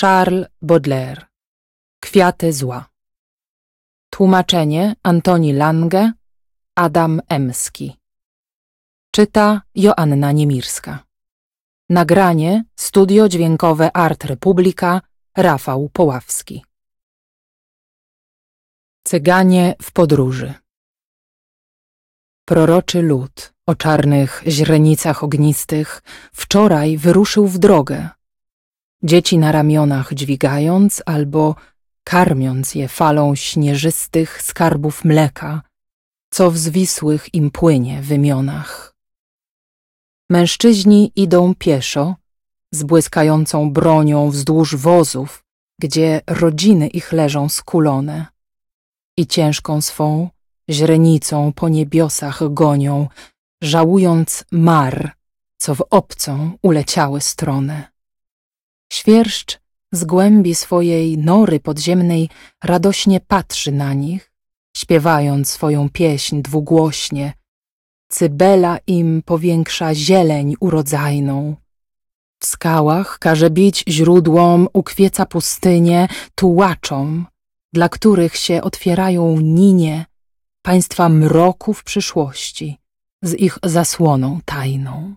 Charles Baudelaire. Kwiaty zła. Tłumaczenie Antoni Lange Adam Emski. Czyta Joanna Niemirska. Nagranie Studio Dźwiękowe Art Republika Rafał Poławski. Cyganie w podróży. Proroczy lud o czarnych źrenicach ognistych wczoraj wyruszył w drogę. Dzieci na ramionach dźwigając albo karmiąc je falą śnieżystych skarbów mleka, co w zwisłych im płynie wymionach. Mężczyźni idą pieszo, z błyskającą bronią wzdłuż wozów, gdzie rodziny ich leżą skulone i ciężką swą źrenicą po niebiosach gonią, żałując mar, co w obcą uleciały stronę. Świerszcz z głębi swojej nory podziemnej radośnie patrzy na nich, śpiewając swoją pieśń dwugłośnie. Cybela im powiększa zieleń urodzajną. W skałach każe bić źródłom, ukwieca pustynię, tułaczom, dla których się otwierają ninie państwa mroku w przyszłości z ich zasłoną tajną.